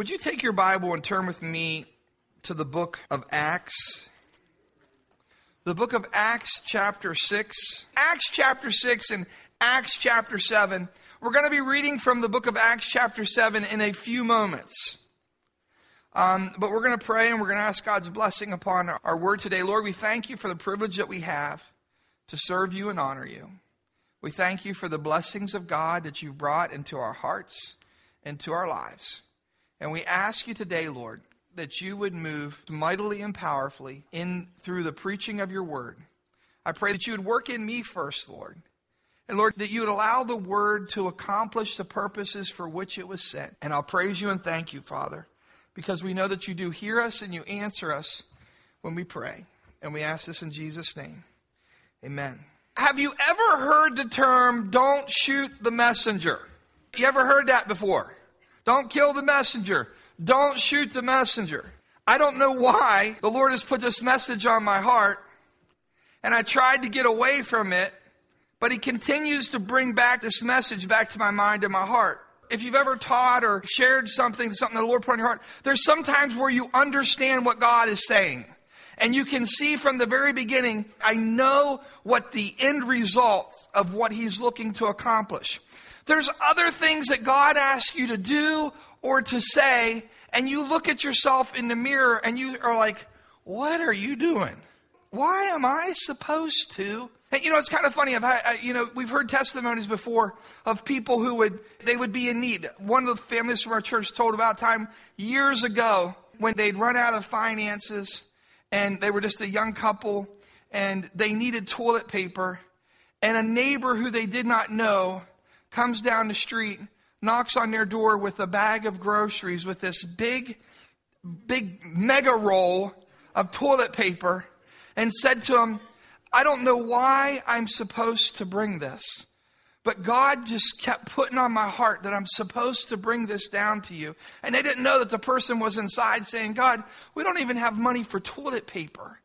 Would you take your Bible and turn with me to the book of Acts? The book of Acts, chapter 6. Acts, chapter 6, and Acts, chapter 7. We're going to be reading from the book of Acts, chapter 7, in a few moments. Um, but we're going to pray and we're going to ask God's blessing upon our, word today. Lord, we thank you for the privilege that we have to serve you and honor you. We thank you for the blessings of God that you've brought into our hearts and to our lives. And we ask you today, Lord, that you would move mightily and powerfully in through the preaching of your word. I pray that you would work in me first, Lord. And Lord, that you would allow the word to accomplish the purposes for which it was sent. And I'll praise you and thank you, Father, because we know that you do hear us and you answer us when we pray. And we ask this in Jesus' name. Amen. Have you ever heard the term, don't shoot the messenger? You ever heard that before? Don't kill the messenger. Don't shoot the messenger. I don't know why the Lord has put this message on my heart, and I tried to get away from it, but He continues to bring back this message back to my mind and my heart. If you've ever taught or shared something, something the Lord put on your heart, there's sometimes where you understand what God is saying. And you can see from the very beginning, I know what the end result of what He's looking to accomplish. There's other things that God asks you to do or to say, and you look at yourself in the mirror and you are like, what are you doing? Why am I supposed to? And, you know, it's kind of funny. I've you know, we've heard testimonies before of people who would, they would be in need. One of the families from our church told about time years ago when they'd run out of finances and they were just a young couple and they needed toilet paper. And a neighbor who they did not know comes down the street, knocks on their door with a bag of groceries with this big, big mega roll of toilet paper and said to them, I don't know why I'm supposed to bring this, but God just kept putting on my heart that I'm supposed to bring this down to you. And they didn't know that the person was inside saying, God, we don't even have money for toilet paper.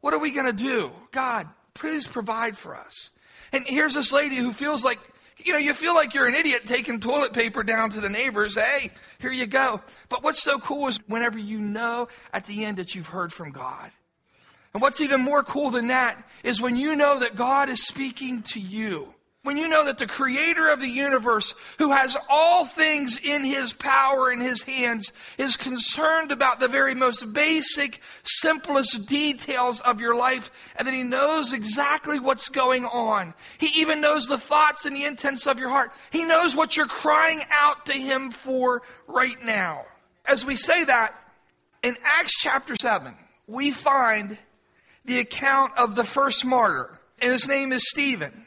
What are we going to do? God, please provide for us. And here's this lady who feels like you know, you feel like you're an idiot taking toilet paper down to the neighbors. Hey, here you go. But what's so cool is whenever you know at the end that you've heard from God. And what's even more cool than that is when you know that God is speaking to you. When you know that the creator of the universe, who has all things in his power in his hands, is concerned about the very most basic, simplest details of your life, and that he knows exactly what's going on. He even knows the thoughts and the intents of your heart. He knows what you're crying out to him for right now. As we say that, in Acts chapter 7, we find the account of the first martyr, and his name is Stephen.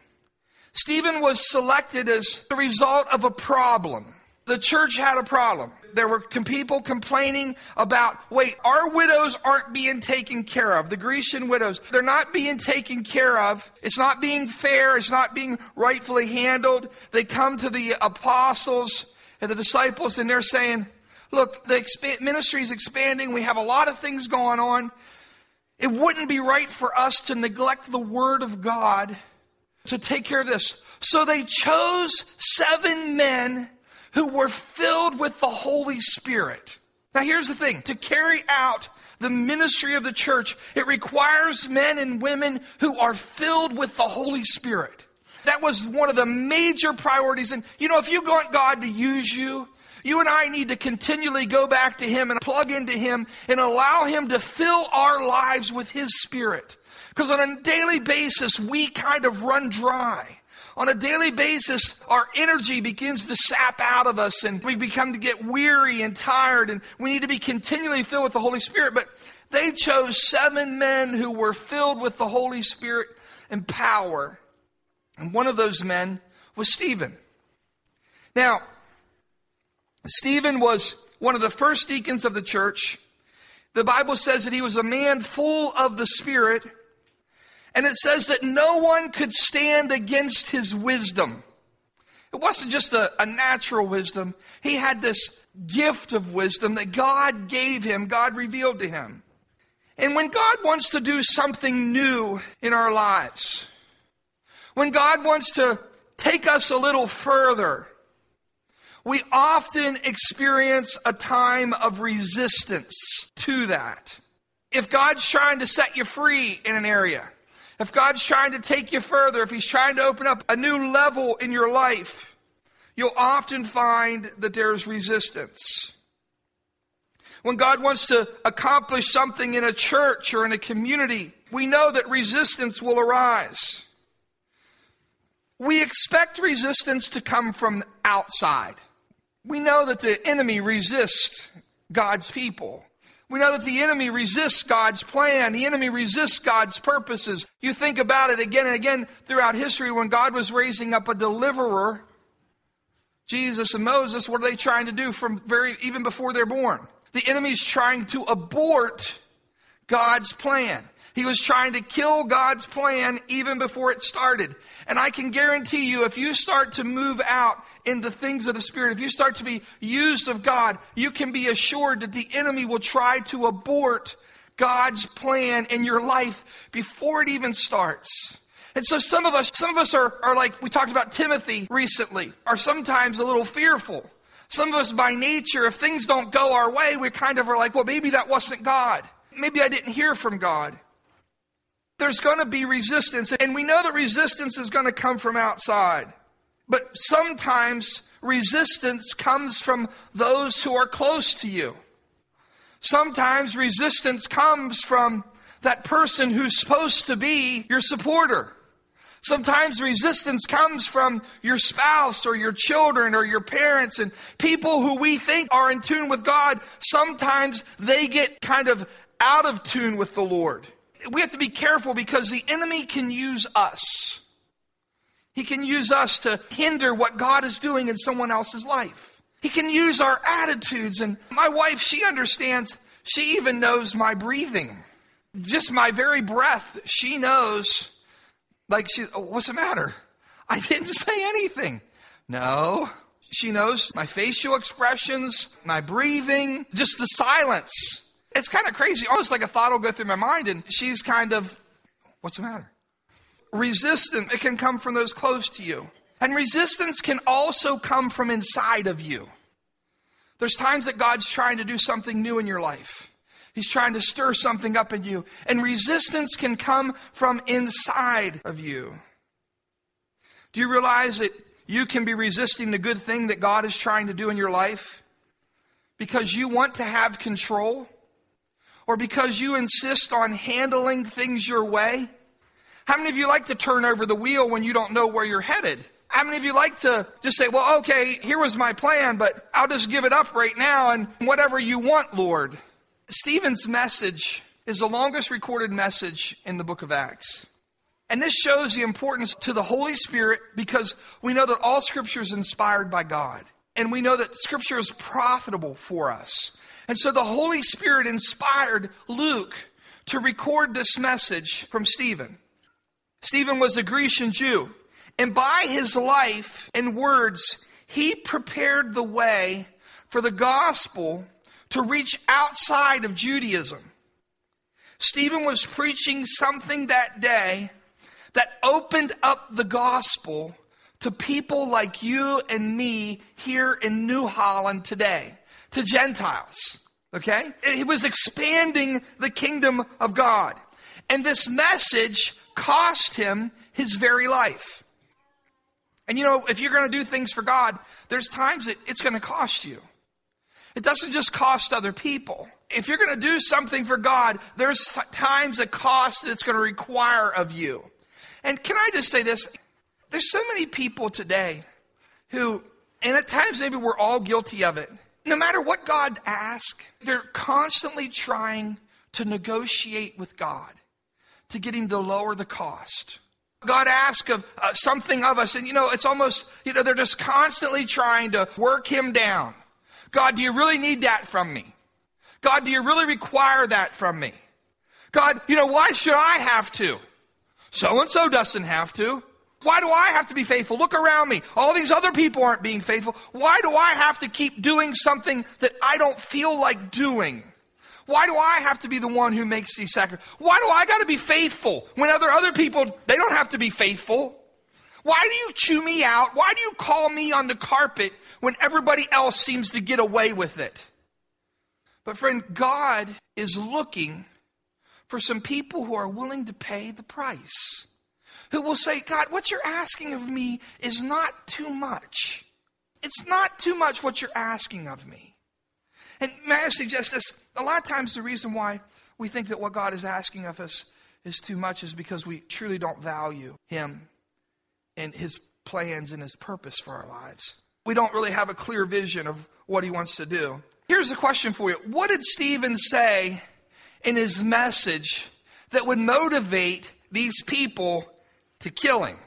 Stephen was selected as the result of a problem. The church had a problem. There were people complaining about, wait, our widows aren't being taken care of. The Grecian widows, they're not being taken care of. It's not being fair. It's not being rightfully handled. They come to the apostles and the disciples and they're saying, look, the exp- ministry is expanding. We have a lot of things going on. It wouldn't be right for us to neglect the word of God to take care of this. So they chose seven men who were filled with the Holy Spirit. Now, here's the thing to carry out the ministry of the church, it requires men and women who are filled with the Holy Spirit. That was one of the major priorities. And, you know, if you want God to use you, you and I need to continually go back to Him and plug into Him and allow Him to fill our lives with His Spirit. Because on a daily basis, we kind of run dry. On a daily basis, our energy begins to sap out of us and we become to get weary and tired and we need to be continually filled with the Holy Spirit. But they chose seven men who were filled with the Holy Spirit and power. And one of those men was Stephen. Now, Stephen was one of the first deacons of the church. The Bible says that he was a man full of the Spirit and it says that no one could stand against his wisdom. It wasn't just a, a, natural wisdom. He had this gift of wisdom that God gave him, God revealed to him. And when God wants to do something new in our lives, when God wants to take us a little further, we often experience a time of resistance to that. If God's trying to set you free in an area, if God's trying to take you further, if He's trying to open up a new level in your life, you'll often find that there's resistance. When God wants to accomplish something in a church or in a community, we know that resistance will arise. We expect resistance to come from outside. We know that the enemy resists God's people. We know that the enemy resists God's plan. The enemy resists God's purposes. You think about it again and again throughout history when God was raising up a deliverer, Jesus and Moses, what are they trying to do from very, even before they're born? The enemy's trying to abort God's plan. He was trying to kill God's plan even before it started. And I can guarantee you, if you start to move out in the things of the Spirit, if you start to be used of God, you can be assured that the enemy will try to abort God's plan in your life before it even starts. And so some of us, some of us are, are like, we talked about Timothy recently, are sometimes a little fearful. Some of us by nature, if things don't go our way, we kind of are like, well, maybe that wasn't God. Maybe I didn't hear from God. There's going to be resistance, and we know that resistance is going to come from outside. But sometimes resistance comes from those who are close to you. Sometimes resistance comes from that person who's supposed to be your supporter. Sometimes resistance comes from your spouse or your children or your parents and people who we think are in tune with God. Sometimes they get kind of out of tune with the Lord. We have to be careful because the enemy can use us. He can use us to hinder what God is doing in someone else's life. He can use our attitudes. And my wife, she understands, she even knows my breathing. Just my very breath, she knows, like, she, oh, what's the matter? I didn't say anything. No. She knows my facial expressions, my breathing, just the silence. It's kind of crazy. Almost like a thought will go through my mind, and she's kind of, what's the matter? Resistance, it can come from those close to you. And resistance can also come from inside of you. There's times that God's trying to do something new in your life. He's trying to stir something up in you. And resistance can come from inside of you. Do you realize that you can be resisting the good thing that God is trying to do in your life? Because you want to have control? Or because you insist on handling things your way? How many of you like to turn over the wheel when you don't know where you're headed? How many of you like to just say, well, okay, here was my plan, but I'll just give it up right now and whatever you want, Lord? Stephen's message is the longest recorded message in the book of Acts. And this shows the importance to the Holy Spirit because we know that all scripture is inspired by God. And we know that scripture is profitable for us. And so the Holy Spirit inspired Luke to record this message from Stephen. Stephen was a Grecian Jew, and by his life and words, he prepared the way for the gospel to reach outside of Judaism. Stephen was preaching something that day that opened up the gospel to people like you and me here in New Holland today, to Gentiles. Okay? He was expanding the kingdom of God. And this message cost him his very life. And you know, if you're going to do things for God, there's times that it's going to cost you. It doesn't just cost other people. If you're going to do something for God, there's times a cost that it's going to require of you. And can I just say this? There's so many people today who, and at times maybe we're all guilty of it. No matter what God asks, they're constantly trying to negotiate with God to get him to lower the cost. God asks of uh, something of us, and you know, it's almost, you know, they're just constantly trying to work him down. God, do you really need that from me? God, do you really require that from me? God, you know, why should I have to? So and so doesn't have to. Why do I have to be faithful? Look around me. All these other people aren't being faithful. Why do I have to keep doing something that I don't feel like doing? Why do I have to be the one who makes these sacrifices? Why do I got to be faithful when other other people they don't have to be faithful? Why do you chew me out? Why do you call me on the carpet when everybody else seems to get away with it. But, friend, God is looking for some people who are willing to pay the price, who will say, God, what you're asking of me is not too much. It's not too much what you're asking of me. And may I suggest this? A lot of times, the reason why we think that what God is asking of us is too much is because we truly don't value Him and His plans and His purpose for our lives. We don't really have a clear vision of what He wants to do. Here's a question for you What did Stephen say in his message that would motivate these people to killing?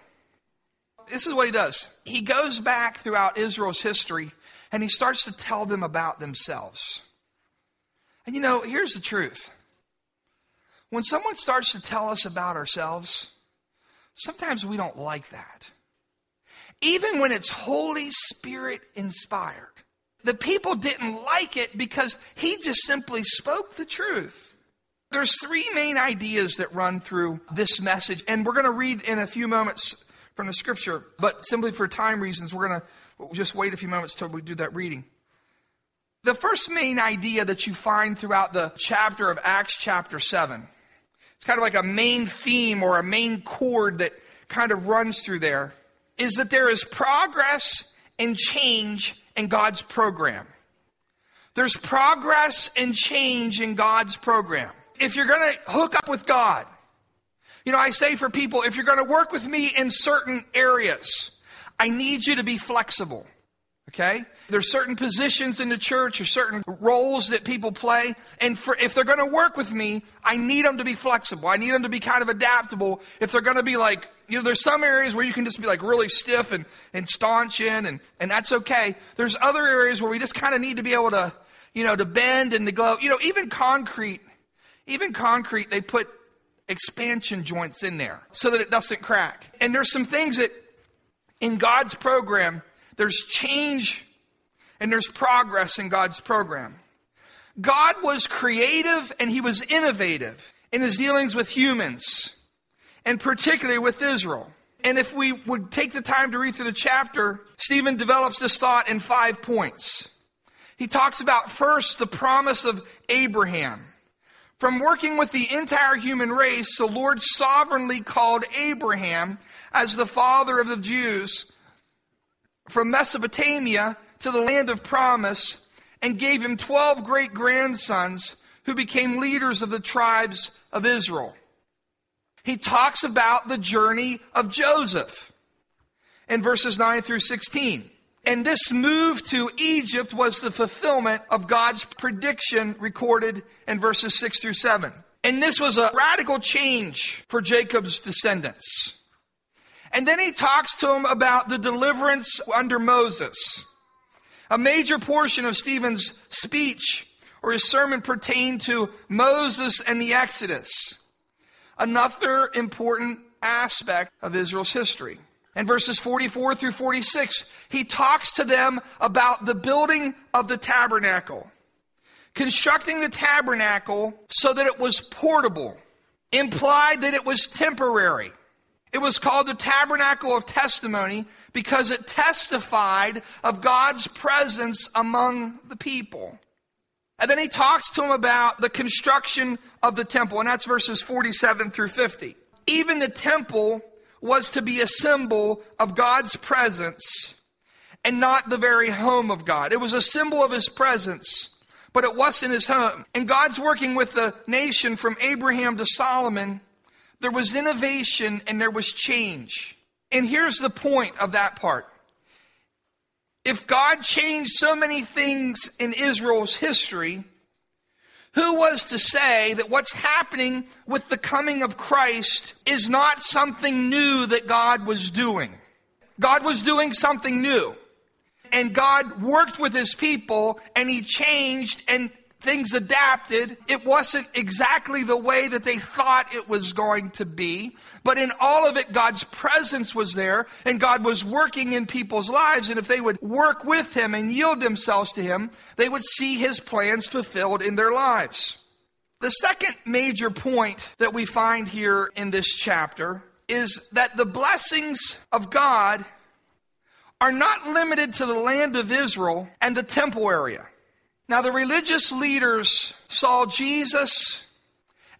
This is what he does. He goes back throughout Israel's history and he starts to tell them about themselves. And you know, here's the truth. When someone starts to tell us about ourselves, sometimes we don't like that. Even when it's Holy Spirit inspired. The people didn't like it because he just simply spoke the truth. There's three main ideas that run through this message, and we're going to read in a few moments from the scripture, but simply for time reasons, we're going to just wait a few moments till we do that reading. The first main idea that you find throughout the chapter of Acts, chapter 7, it's kind of like a main theme or a main chord that kind of runs through there, is that there is progress and change in God's program. There's progress and change in God's program. If you're going to hook up with God, you know, I say for people, if you're going to work with me in certain areas, I need you to be flexible. Okay? There's certain positions in the church or certain roles that people play. And for, if they're going to work with me, I need them to be flexible. I need them to be kind of adaptable. If they're going to be like, you know, there's some areas where you can just be like really stiff and, and staunch in, and, and that's okay. There's other areas where we just kind of need to be able to, you know, to bend and to go. You know, even concrete, even concrete, they put expansion joints in there so that it doesn't crack. And there's some things that in God's program, there's change and there's progress in God's program. God was creative and he was innovative in his dealings with humans, and particularly with Israel. And if we would take the time to read through the chapter, Stephen develops this thought in five points. He talks about first the promise of Abraham. From working with the entire human race, the Lord sovereignly called Abraham as the father of the Jews from Mesopotamia to the land of promise and gave him 12 great grandsons who became leaders of the tribes of Israel. He talks about the journey of Joseph in verses 9 through 16. And this move to Egypt was the fulfillment of God's prediction recorded in verses 6 through 7. And this was a radical change for Jacob's descendants. And then he talks to them about the deliverance under Moses. A major portion of Stephen's speech or his sermon pertained to Moses and the Exodus, another important aspect of Israel's history. In verses 44 through 46, he talks to them about the building of the tabernacle, constructing the tabernacle so that it was portable, implied that it was temporary. It was called the tabernacle of testimony because it testified of God's presence among the people. And then he talks to them about the construction of the temple, and that's verses 47 through 50. Even the temple was to be a symbol of God's presence and not the very home of God. It was a symbol of his presence, but it wasn't his home. And God's working with the nation from Abraham to Solomon. There was innovation and there was change. And here's the point of that part. If God changed so many things in Israel's history, who was to say that what's happening with the coming of Christ is not something new that God was doing? God was doing something new. And God worked with his people and he changed and things adapted. It wasn't exactly the way that they thought it was going to be, but in all of it, God's presence was there and God was working in people's lives. And if they would work with Him and yield themselves to Him, they would see His plans fulfilled in their lives. The second major point that we find here in this chapter is that the blessings of God are not limited to the land of Israel and the temple area. Now, the religious leaders saw Jesus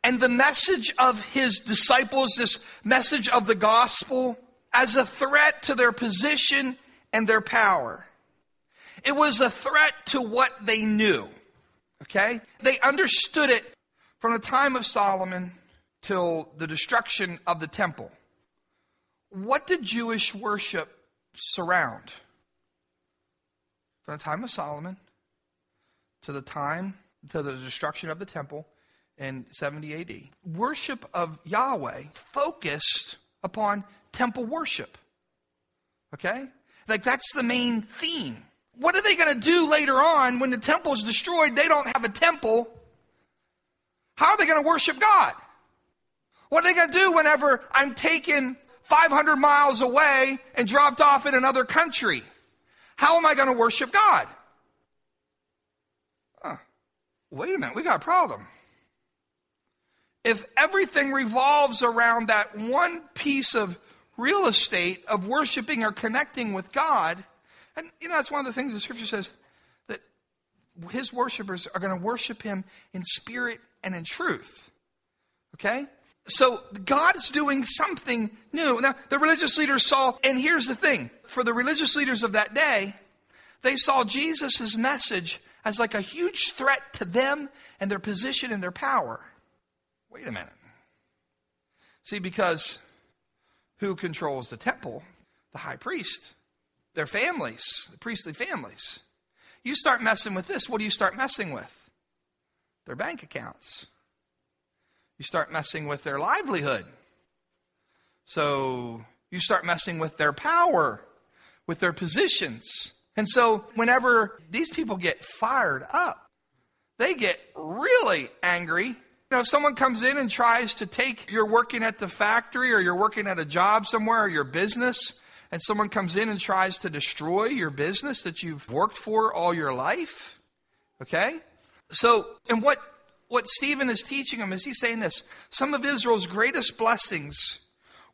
and the message of his disciples, this message of the gospel, as a threat to their position and their power. It was a threat to what they knew. Okay? They understood it from the time of Solomon till the destruction of the temple. What did Jewish worship surround? From the time of Solomon to the time to the destruction of the temple in 70 AD. Worship of Yahweh focused upon temple worship. Okay? Like that's the main theme. What are they going to do later on when the temple is destroyed? They don't have a temple. How are they going to worship God? What are they going to do whenever I'm taken 500 miles away and dropped off in another country? How am I going to worship God? Wait a minute, we got a problem. If everything revolves around that one piece of real estate of worshiping or connecting with God, and you know, that's one of the things the scripture says that his worshipers are going to worship him in spirit and in truth. Okay? So God is doing something new. Now, the religious leaders saw, and here's the thing for the religious leaders of that day, they saw Jesus' message as like a huge threat to them and their position and their power. Wait a minute. See, because who controls the temple? The high priest, their families, the priestly families. You start messing with this, what do you start messing with? Their bank accounts. You start messing with their livelihood. So you start messing with their power, with their positions. And so whenever these people get fired up, they get really angry you know, if someone comes in and tries to take, you're working at the factory or you're working at a job somewhere or your business, and someone comes in and tries to destroy your business that you've worked for all your life, okay? So, and what, what Stephen is teaching them is he's saying this some of Israel's greatest blessings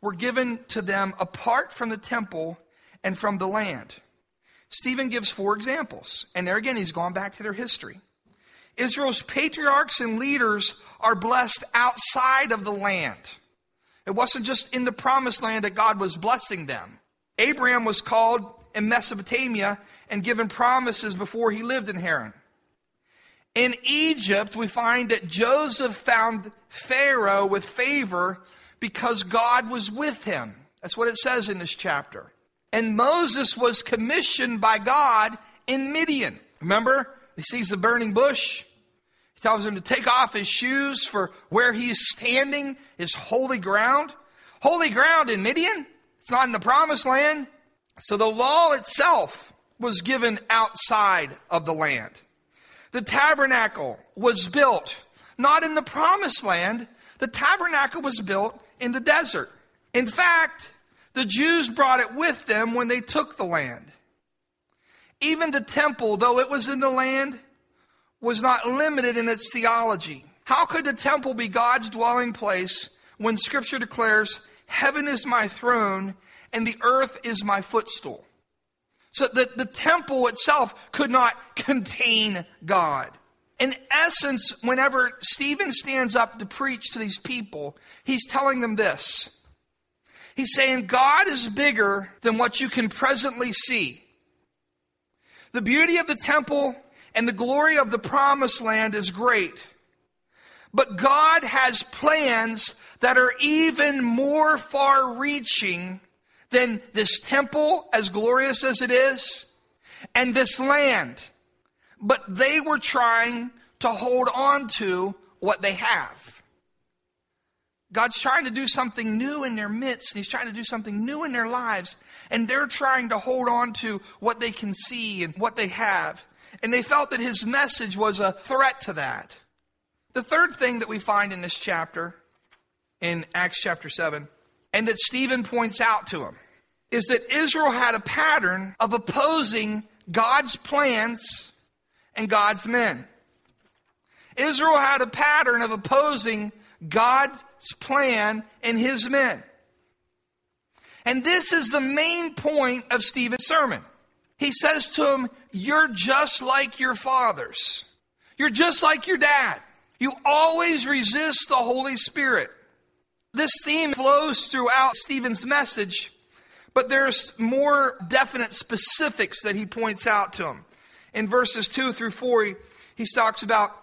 were given to them apart from the temple and from the land. Stephen gives four examples, and there again, he's gone back to their history. Israel's patriarchs and leaders are blessed outside of the land. It wasn't just in the promised land that God was blessing them. Abraham was called in Mesopotamia and given promises before he lived in Haran. In Egypt, we find that Joseph found Pharaoh with favor because God was with him. That's what it says in this chapter. And Moses was commissioned by God in Midian. Remember, he sees the burning bush. He tells him to take off his shoes for where he's standing is holy ground. Holy ground in Midian? It's not in the promised land. So the law itself was given outside of the land. The tabernacle was built not in the promised land, the tabernacle was built in the desert. In fact, the Jews brought it with them when they took the land. Even the temple, though it was in the land, was not limited in its theology. How could the temple be God's dwelling place when Scripture declares, Heaven is my throne and the earth is my footstool? So the, the temple itself could not contain God. In essence, whenever Stephen stands up to preach to these people, he's telling them this. He's saying, God is bigger than what you can presently see. The beauty of the temple and the glory of the promised land is great. But God has plans that are even more far reaching than this temple, as glorious as it is, and this land. But they were trying to hold on to what they have. God's trying to do something new in their midst. He's trying to do something new in their lives. And they're trying to hold on to what they can see and what they have. And they felt that his message was a threat to that. The third thing that we find in this chapter, in Acts chapter 7, and that Stephen points out to him, is that Israel had a pattern of opposing God's plans and God's men. Israel had a pattern of opposing God's plan and his men. And this is the main point of Stephen's sermon. He says to him, You're just like your fathers. You're just like your dad. You always resist the Holy Spirit. This theme flows throughout Stephen's message, but there's more definite specifics that he points out to him. In verses 2 through 4, he, he talks about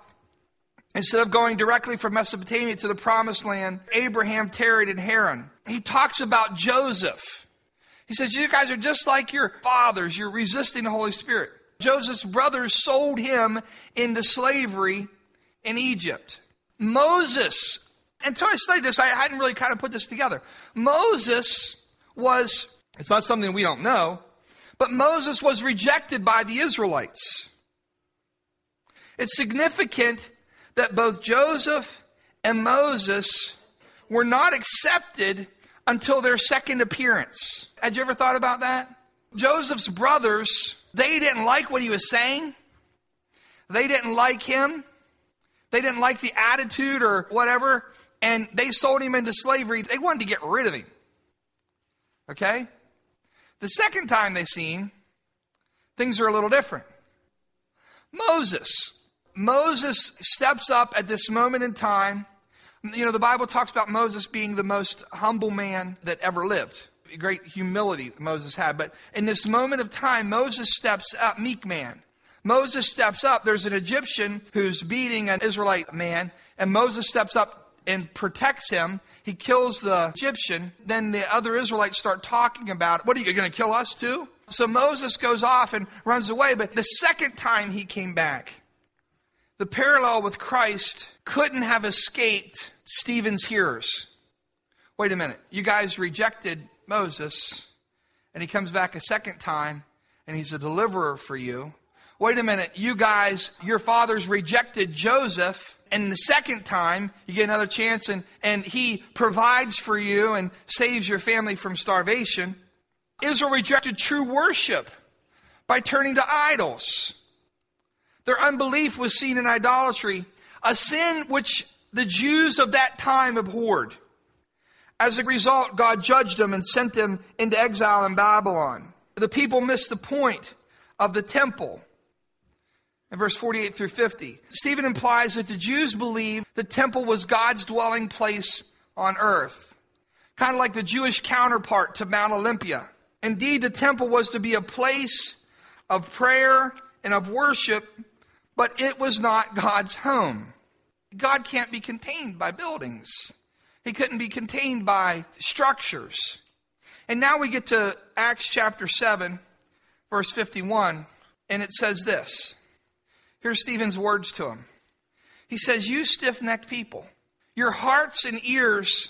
instead of going directly from Mesopotamia to the promised land, Abraham tarried in Haran. He talks about Joseph. He says, You guys are just like your fathers, you're resisting the Holy Spirit. Joseph's brothers sold him into slavery in Egypt. Moses, until I studied this, I hadn't really kind of put this together. Moses was, it's not something we don't know, but Moses was rejected by the Israelites. It's significant that both Joseph and Moses were not accepted until their second appearance. Had you ever thought about that? Joseph's brothers, they didn't like what he was saying. They didn't like him. They didn't like the attitude or whatever, and they sold him into slavery. They wanted to get rid of him. Okay? The second time they see him, things are a little different. Moses. Moses steps up at this moment in time. You know, the Bible talks about Moses being the most humble man that ever lived. Great humility Moses had. But in this moment of time, Moses steps up, meek man. Moses steps up. There's an Egyptian who's beating an Israelite man, and Moses steps up and protects him. He kills the Egyptian. Then the other Israelites start talking about. What are you going to kill us too? So Moses goes off and runs away. But the second time he came back, the parallel with Christ couldn't have escaped Stephen's hearers. Wait a minute. You guys rejected Moses, and he comes back a second time, and he's a deliverer for you wait a minute, you guys, your fathers rejected Joseph, and the second time you get another chance and, and he provides for you and saves your family from starvation. Israel rejected true worship by turning to idols. Their unbelief was seen in idolatry, a sin which the Jews of that time abhorred. As a result, God judged them and sent them into exile in Babylon. The people missed the point of the temple in verse 48 through 50. Stephen implies that the Jews believed the temple was God's dwelling place on earth, kind of like the Jewish counterpart to Mount Olympia. Indeed, the temple was to be a place of prayer and of worship, but it was not God's home. God can't be contained by buildings. He couldn't be contained by structures. And now we get to Acts chapter 7, verse 51, and it says this Here's Stephen's words to him. He says, You stiff necked people, your hearts and ears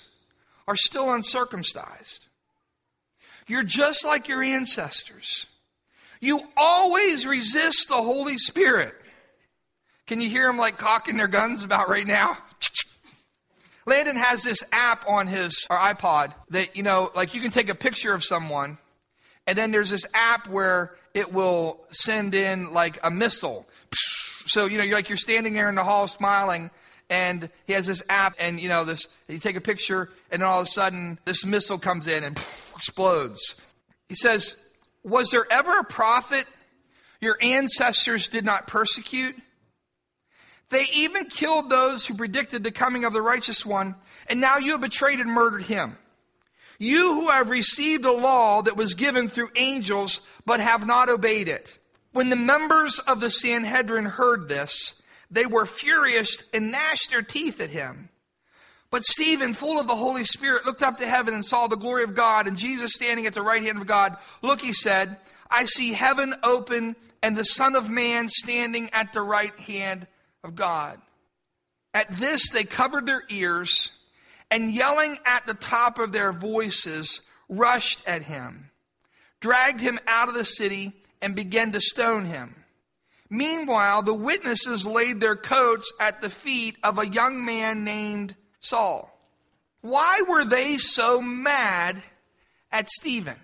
are still uncircumcised. You're just like your ancestors. You always resist the Holy Spirit. Can you hear them like cocking their guns about right now? Landon has this app on his or iPod that, you know, like you can take a picture of someone, and then there's this app where it will send in like a missile so you know, you're like you're standing there in the hall smiling, and he has this app, and you know, this you take a picture, and then all of a sudden this missile comes in and explodes. He says, "Was there ever a prophet your ancestors did not persecute?" They even killed those who predicted the coming of the righteous one, and now you have betrayed and murdered him. You who have received a law that was given through angels, but have not obeyed it. When the members of the Sanhedrin heard this, they were furious and gnashed their teeth at him. But Stephen, full of the Holy Spirit, looked up to heaven and saw the glory of God and Jesus standing at the right hand of God. Look, he said, I see heaven open and the Son of Man standing at the right hand of God. At this, they covered their ears and yelling at the top of their voices, rushed at him, dragged him out of the city and began to stone him. Meanwhile, the witnesses laid their coats at the feet of a young man named Saul. Why were they so mad at Stephen?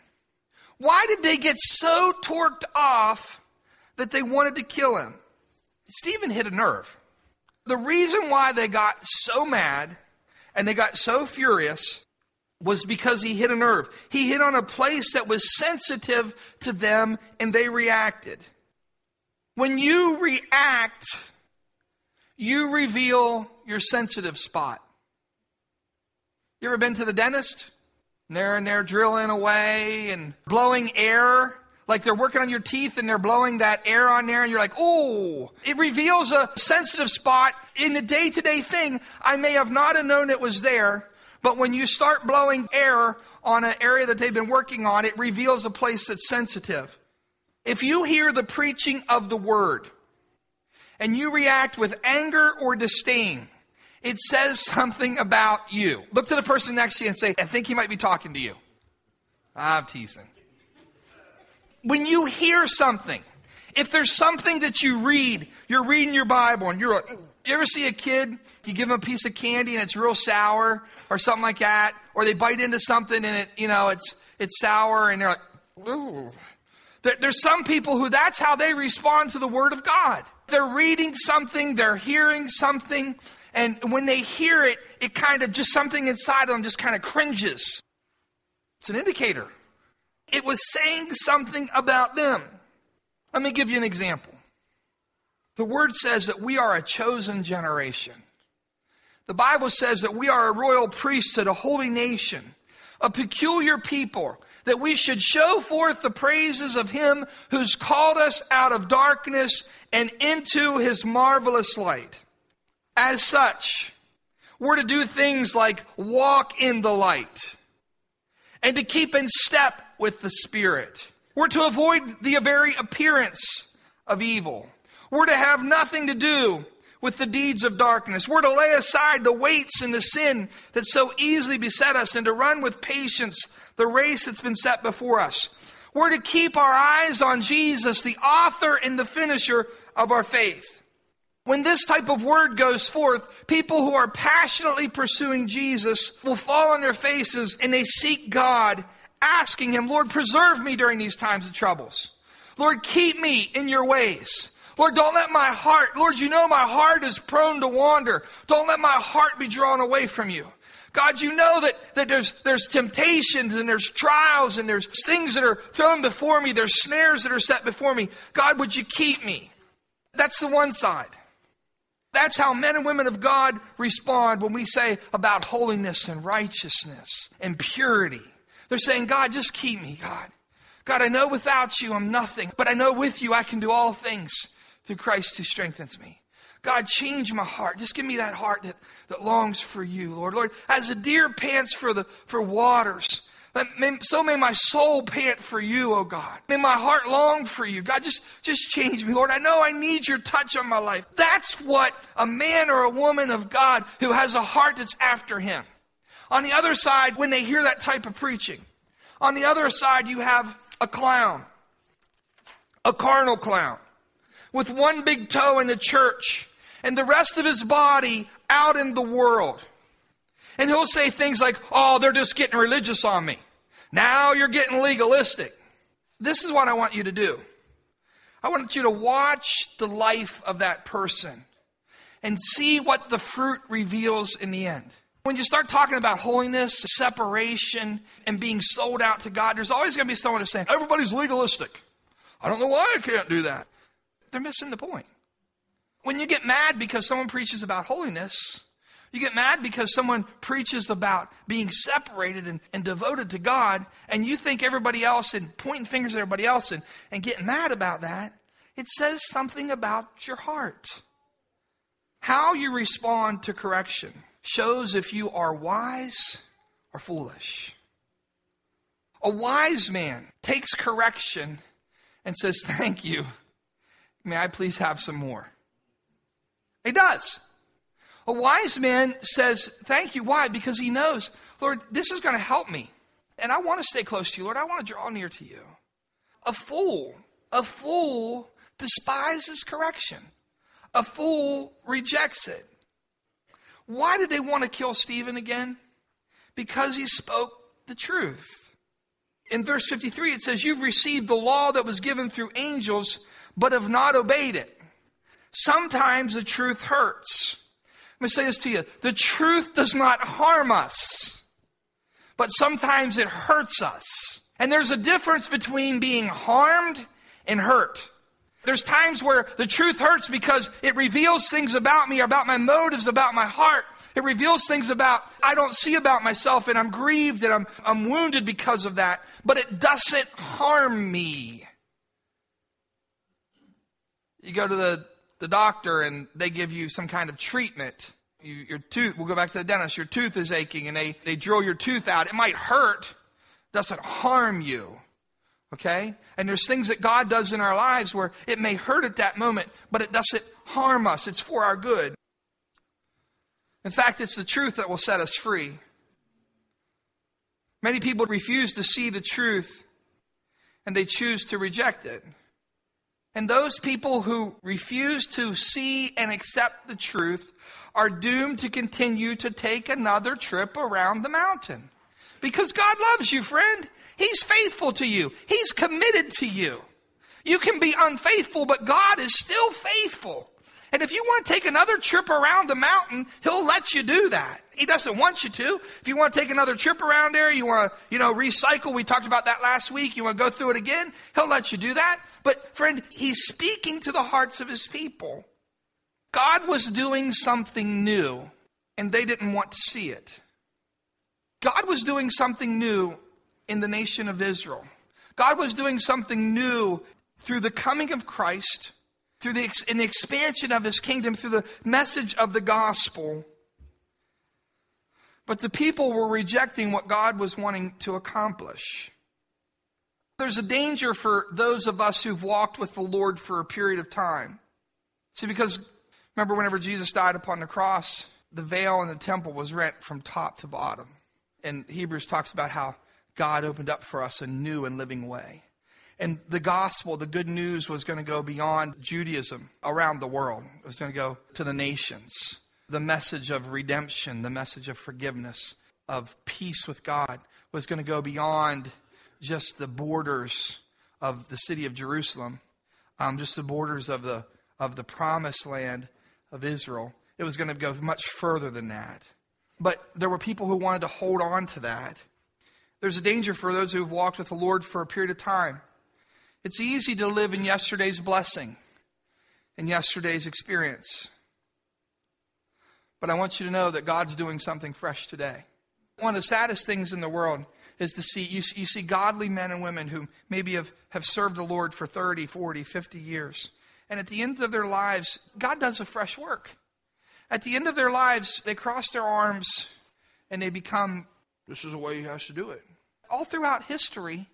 Why did they get so torqued off that they wanted to kill him? Stephen hit a nerve. The reason why they got so mad and they got so furious was because he hit a nerve. He hit on a place that was sensitive to them and they reacted. When you react, you reveal your sensitive spot. You ever been to the dentist? And they're in there drilling away and blowing air. Like they're working on your teeth and they're blowing that air on there, and you're like, oh, it reveals a sensitive spot in the day to day thing. I may have not have known it was there, but when you start blowing air on an area that they've been working on, it reveals a place that's sensitive. If you hear the preaching of the word and you react with anger or disdain, it says something about you. Look to the person next to you and say, I think he might be talking to you. I'm teasing. When you hear something, if there's something that you read, you're reading your Bible and you're like, you ever see a kid, you give them a piece of candy and it's real sour or something like that, or they bite into something and it, you know, it's, it's sour and they're like, ooh. There, there's some people who that's how they respond to the Word of God. They're reading something, they're hearing something, and when they hear it, it kind of just something inside of them just kind of cringes. It's an indicator. It was saying something about them. Let me give you an example. The word says that we are a chosen generation. The Bible says that we are a royal priesthood, a holy nation, a peculiar people, that we should show forth the praises of him who's called us out of darkness and into his marvelous light. As such, we're to do things like walk in the light and to keep in step with the Spirit. We're to avoid the very appearance of evil. We're to have nothing to do with the deeds of darkness. We're to lay aside the weights and the sin that so easily beset us and to run with patience the race that's been set before us. We're to keep our eyes on Jesus, the author and the finisher of our faith. When this type of word goes forth, people who are passionately pursuing Jesus will fall on their faces and they seek God, asking Him, Lord, preserve me during these times of troubles. Lord, keep me in your ways. Lord, don't let my heart, Lord, you know my heart is prone to wander. Don't let my heart be drawn away from you. God, you know that, that there's, there's temptations and there's trials and there's things that are thrown before me. There's snares that are set before me. God, would you keep me? That's the one side. That's how men and women of God respond when we say about holiness and righteousness and purity. They're saying, God, just keep me, God. God, I know without you I'm nothing, but I know with you I can do all things through Christ who strengthens me. God, change my heart. Just give me that heart that, that longs for you, Lord. Lord, as a deer pants for the for waters, so may my soul pant for you, oh God. May my heart long for you. God, just, just change me, Lord. I know I need your touch on my life. That's what a man or a woman of God who has a heart that's after him. On the other side, when they hear that type of preaching, on the other side, you have a clown, a carnal clown, with one big toe in the church and the rest of his body out in the world. And he'll say things like, oh, they're just getting religious on me. Now you're getting legalistic. This is what I want you to do. I want you to watch the life of that person and see what the fruit reveals in the end. When you start talking about holiness, separation, and being sold out to God, there's always going to be someone who's saying, everybody's legalistic. I don't know why I can't do that. They're missing the point. When you get mad because someone preaches about holiness, you get mad because someone preaches about being separated and, and devoted to God, and you think everybody else and pointing fingers at everybody else and, and get mad about that. It says something about your heart. How you respond to correction shows if you are wise or foolish. A wise man takes correction and says, Thank you. May I please have some more? He does. A wise man says, Thank you. Why? Because he knows, Lord, this is going to help me. And I want to stay close to you, Lord. I want to draw near to you. A fool, a fool despises correction. A fool rejects it. Why did they want to kill Stephen again? Because he spoke the truth. In verse 53, it says, You've received the law that was given through angels, but have not obeyed it. Sometimes the truth hurts. Let me say this to you the truth does not harm us, but sometimes it hurts us. And there's a difference between being harmed and hurt. There's times where the truth hurts because it reveals things about me, about my motives, about my heart. It reveals things about I don't see about myself and I'm grieved and I'm, I'm wounded because of that, but it doesn't harm me. You go to the, the doctor and they give you some kind of treatment. You, your tooth, we'll go back to the dentist, your tooth is aching and they, they drill your tooth out. It might hurt, doesn't harm you. Okay? And there's things that God does in our lives where it may hurt at that moment, but it doesn't harm us. It's for our good. In fact, it's the truth that will set us free. Many people refuse to see the truth and they choose to reject it. And those people who refuse to see and accept the truth are doomed to continue to take another trip around the mountain. Because God loves you, friend. He's faithful to you, He's committed to you. You can be unfaithful, but God is still faithful. And if you want to take another trip around the mountain, he'll let you do that. He doesn't want you to. If you want to take another trip around there, you want to, you know, recycle. We talked about that last week. You want to go through it again, he'll let you do that. But friend, he's speaking to the hearts of his people. God was doing something new, and they didn't want to see it. God was doing something new in the nation of Israel. God was doing something new through the coming of Christ through the, the expansion of his kingdom, through the message of the gospel. But the people were rejecting what God was wanting to accomplish. There's a danger for those of us who've walked with the Lord for a period of time. See, because remember, whenever Jesus died upon the cross, the veil in the temple was rent from top to bottom. And Hebrews talks about how God opened up for us a new and living way. And the gospel, the good news, was going to go beyond Judaism around the world. It was going to go to the nations. The message of redemption, the message of forgiveness, of peace with God, was going to go beyond just the borders of the city of Jerusalem, um, just the borders of the, of the promised land of Israel. It was going to go much further than that. But there were people who wanted to hold on to that. There's a danger for those who have walked with the Lord for a period of time it's easy to live in yesterday's blessing and yesterday's experience. But I want you to know that God's doing something fresh today. One of the saddest things in the world is to see you, you see godly men and women who maybe have, have served the Lord for 30, 40, 50 years. And at the end of their lives, God does a fresh work. At the end of their lives, they cross their arms and they become, this is the way He has to do it. All throughout history,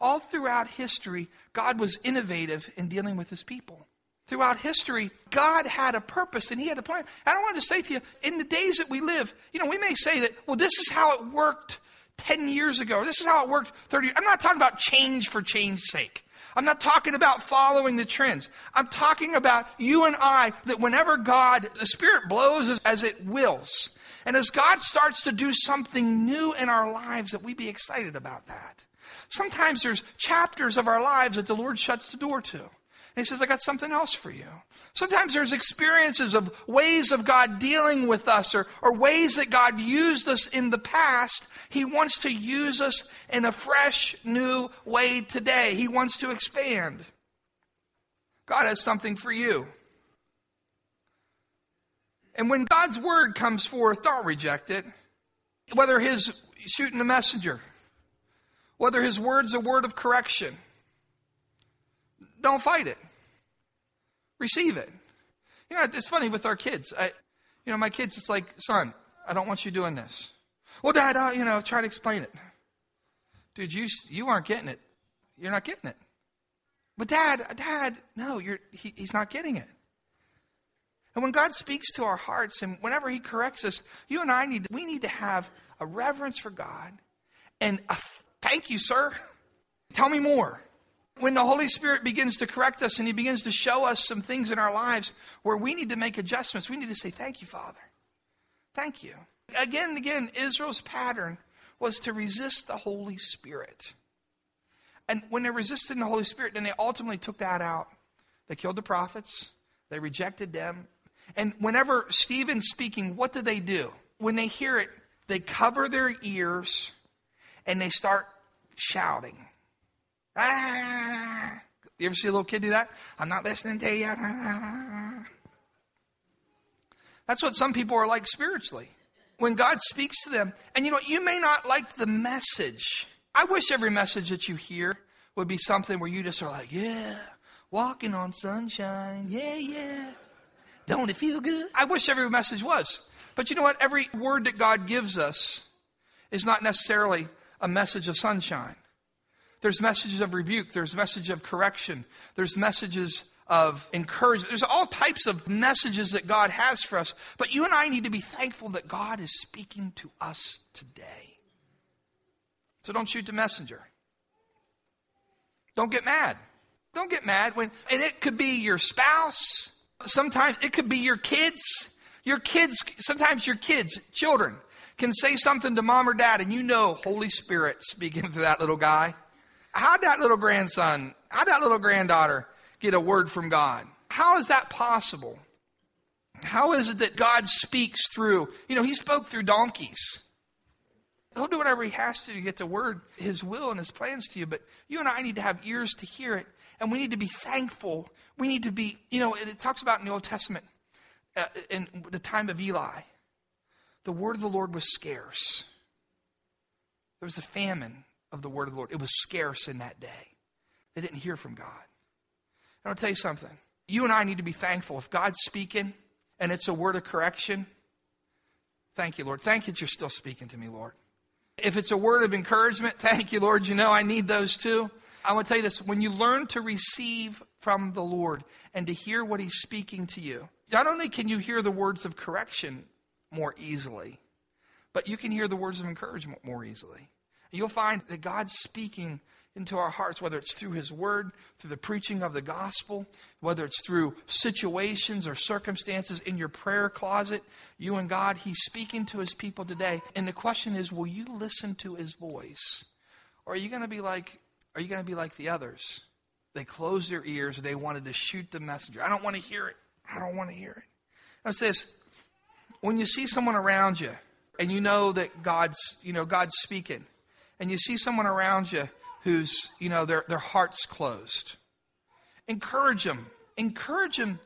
all throughout history, God was innovative in dealing with his people. Throughout history, God had a purpose and he had a plan. And I wanted to say to you, in the days that we live, you know, we may say that, well, this is how it worked 10 years ago. This is how it worked 30 years. I'm not talking about change for change's sake. I'm not talking about following the trends. I'm talking about you and I that whenever God, the Spirit blows as, it wills. And as God starts to do something new in our lives, that we be excited about that. Sometimes there's chapters of our lives that the Lord shuts the door to. And He says, I got something else for you. Sometimes there's experiences of ways of God dealing with us or, or ways that God used us in the past. He wants to use us in a fresh, new way today. He wants to expand. God has something for you. And when God's word comes forth, don't reject it. Whether His shooting the messenger, whether his word's a word of correction. Don't fight it. Receive it. You know, it's funny with our kids. I, you know, my kids, it's like, son, I don't want you doing this. Well, Dad, uh, you know, try to explain it. Dude, you you aren't getting it. You're not getting it. But Dad, Dad, no, you're he, he's not getting it. And when God speaks to our hearts, and whenever He corrects us, you and I need we need to have a reverence for God and a Thank you, sir. Tell me more. When the Holy Spirit begins to correct us and He begins to show us some things in our lives where we need to make adjustments, we need to say, Thank you, Father. Thank you. Again and again, Israel's pattern was to resist the Holy Spirit. And when they resisted the Holy Spirit, then they ultimately took that out. They killed the prophets, they rejected them. And whenever Stephen's speaking, what do they do? When they hear it, they cover their ears and they start shouting. Ah! You ever see a little kid do that? I'm not listening to you. That's what some people are like spiritually. When God speaks to them, and you know, you may not like the message. I wish every message that you hear would be something where you just are like, yeah, walking on sunshine. Yeah, yeah. Don't it feel good? I wish every message was. But you know what? Every word that God gives us is not necessarily a message of sunshine. There's messages of rebuke, there's messages of correction, there's messages of encouragement. There's all types of messages that God has for us. But you and I need to be thankful that God is speaking to us today. So don't shoot the messenger. Don't get mad. Don't get mad when and it could be your spouse. Sometimes it could be your kids. Your kids, sometimes your kids, children, can say something to mom or dad, and you know Holy Spirit speaking to that little guy. How'd that little grandson, how'd that little granddaughter get a word from God? How is that possible? How is it that God speaks through? You know, He spoke through donkeys. He'll do whatever He has to to get the word, His will, and His plans to you, but you and I need to have ears to hear it, and we need to be thankful. We need to be, you know, it talks about in the Old Testament, uh, in the time of Eli, the word of the Lord was scarce. There was a famine of the word of the Lord. It was scarce in that day. They didn't hear from God. And I'll tell you something. You and I need to be thankful. If God's speaking and it's a word of correction, thank you, Lord. Thank you that you're still speaking to me, Lord. If it's a word of encouragement, thank you, Lord. You know I need those too. I want to tell you this when you learn to receive from the Lord and to hear what He's speaking to you, not only can you hear the words of correction more easily, but you can hear the words of encouragement more easily. You'll find that God's speaking into our hearts, whether it's through His Word, through the preaching of the gospel, whether it's through situations or circumstances in your prayer closet, you and God, He's speaking to His people today. And the question is, will you listen to His voice? Or are you going to be like, are you going to be like the others? They closed their ears. They wanted to shoot the messenger. I don't want to hear it. I don't want to hear it. Now it says, when you see someone around you and you know that God's, you know, God's speaking, and you see someone around you who's, you know, their, their heart's closed, encourage them. Encourage them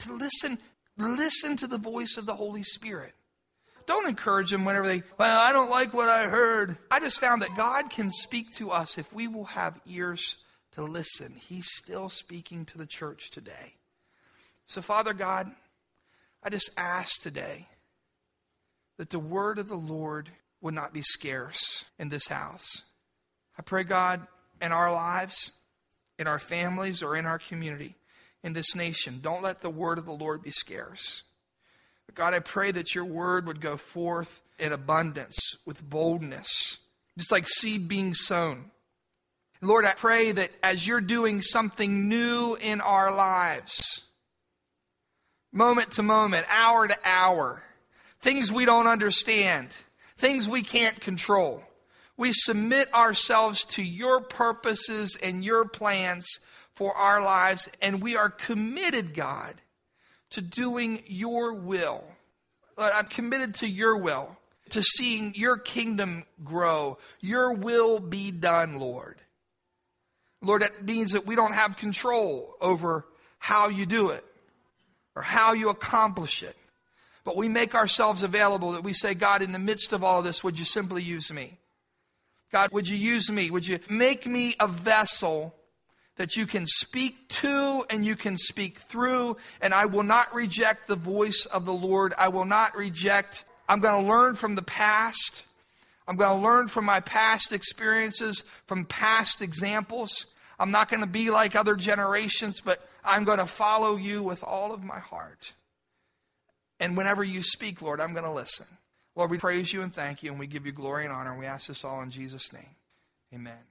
to listen, listen to the voice of the Holy Spirit. Don't encourage them whenever they, well, I don't like what I heard. I just found that God can speak to us if we will have ears to listen. He's still speaking to the church today. So, Father God, I just ask today that the word of the Lord would not be scarce in this house. I pray, God, in our lives, in our families, or in our community, in this nation, don't let the word of the Lord be scarce. But God, I pray that your word would go forth in abundance, with boldness, just like seed being sown. Lord, I pray that as you're doing something new in our lives, moment to moment, hour to hour, things we don't understand, things we can't control, we submit ourselves to your purposes and your plans for our lives, and we are committed, God, to doing your will. I'm committed to your will, to seeing your kingdom grow, your will be done, Lord. Lord, that means that we don't have control over how you do it or how you accomplish it. But we make ourselves available that we say, God, in the midst of all of this, would you simply use me? God, would you use me? Would you make me a vessel that you can speak to and you can speak through. And I will not reject the voice of the Lord. I will not reject, I'm going to learn from the past. I'm going to learn from my past experiences, from past examples. I'm not going to be like other generations, but I'm going to follow you with all of my heart. And whenever you speak, Lord, I'm going to listen. Lord, we praise you and thank you, and we give you glory and honor, and we ask this all in Jesus' name. Amen.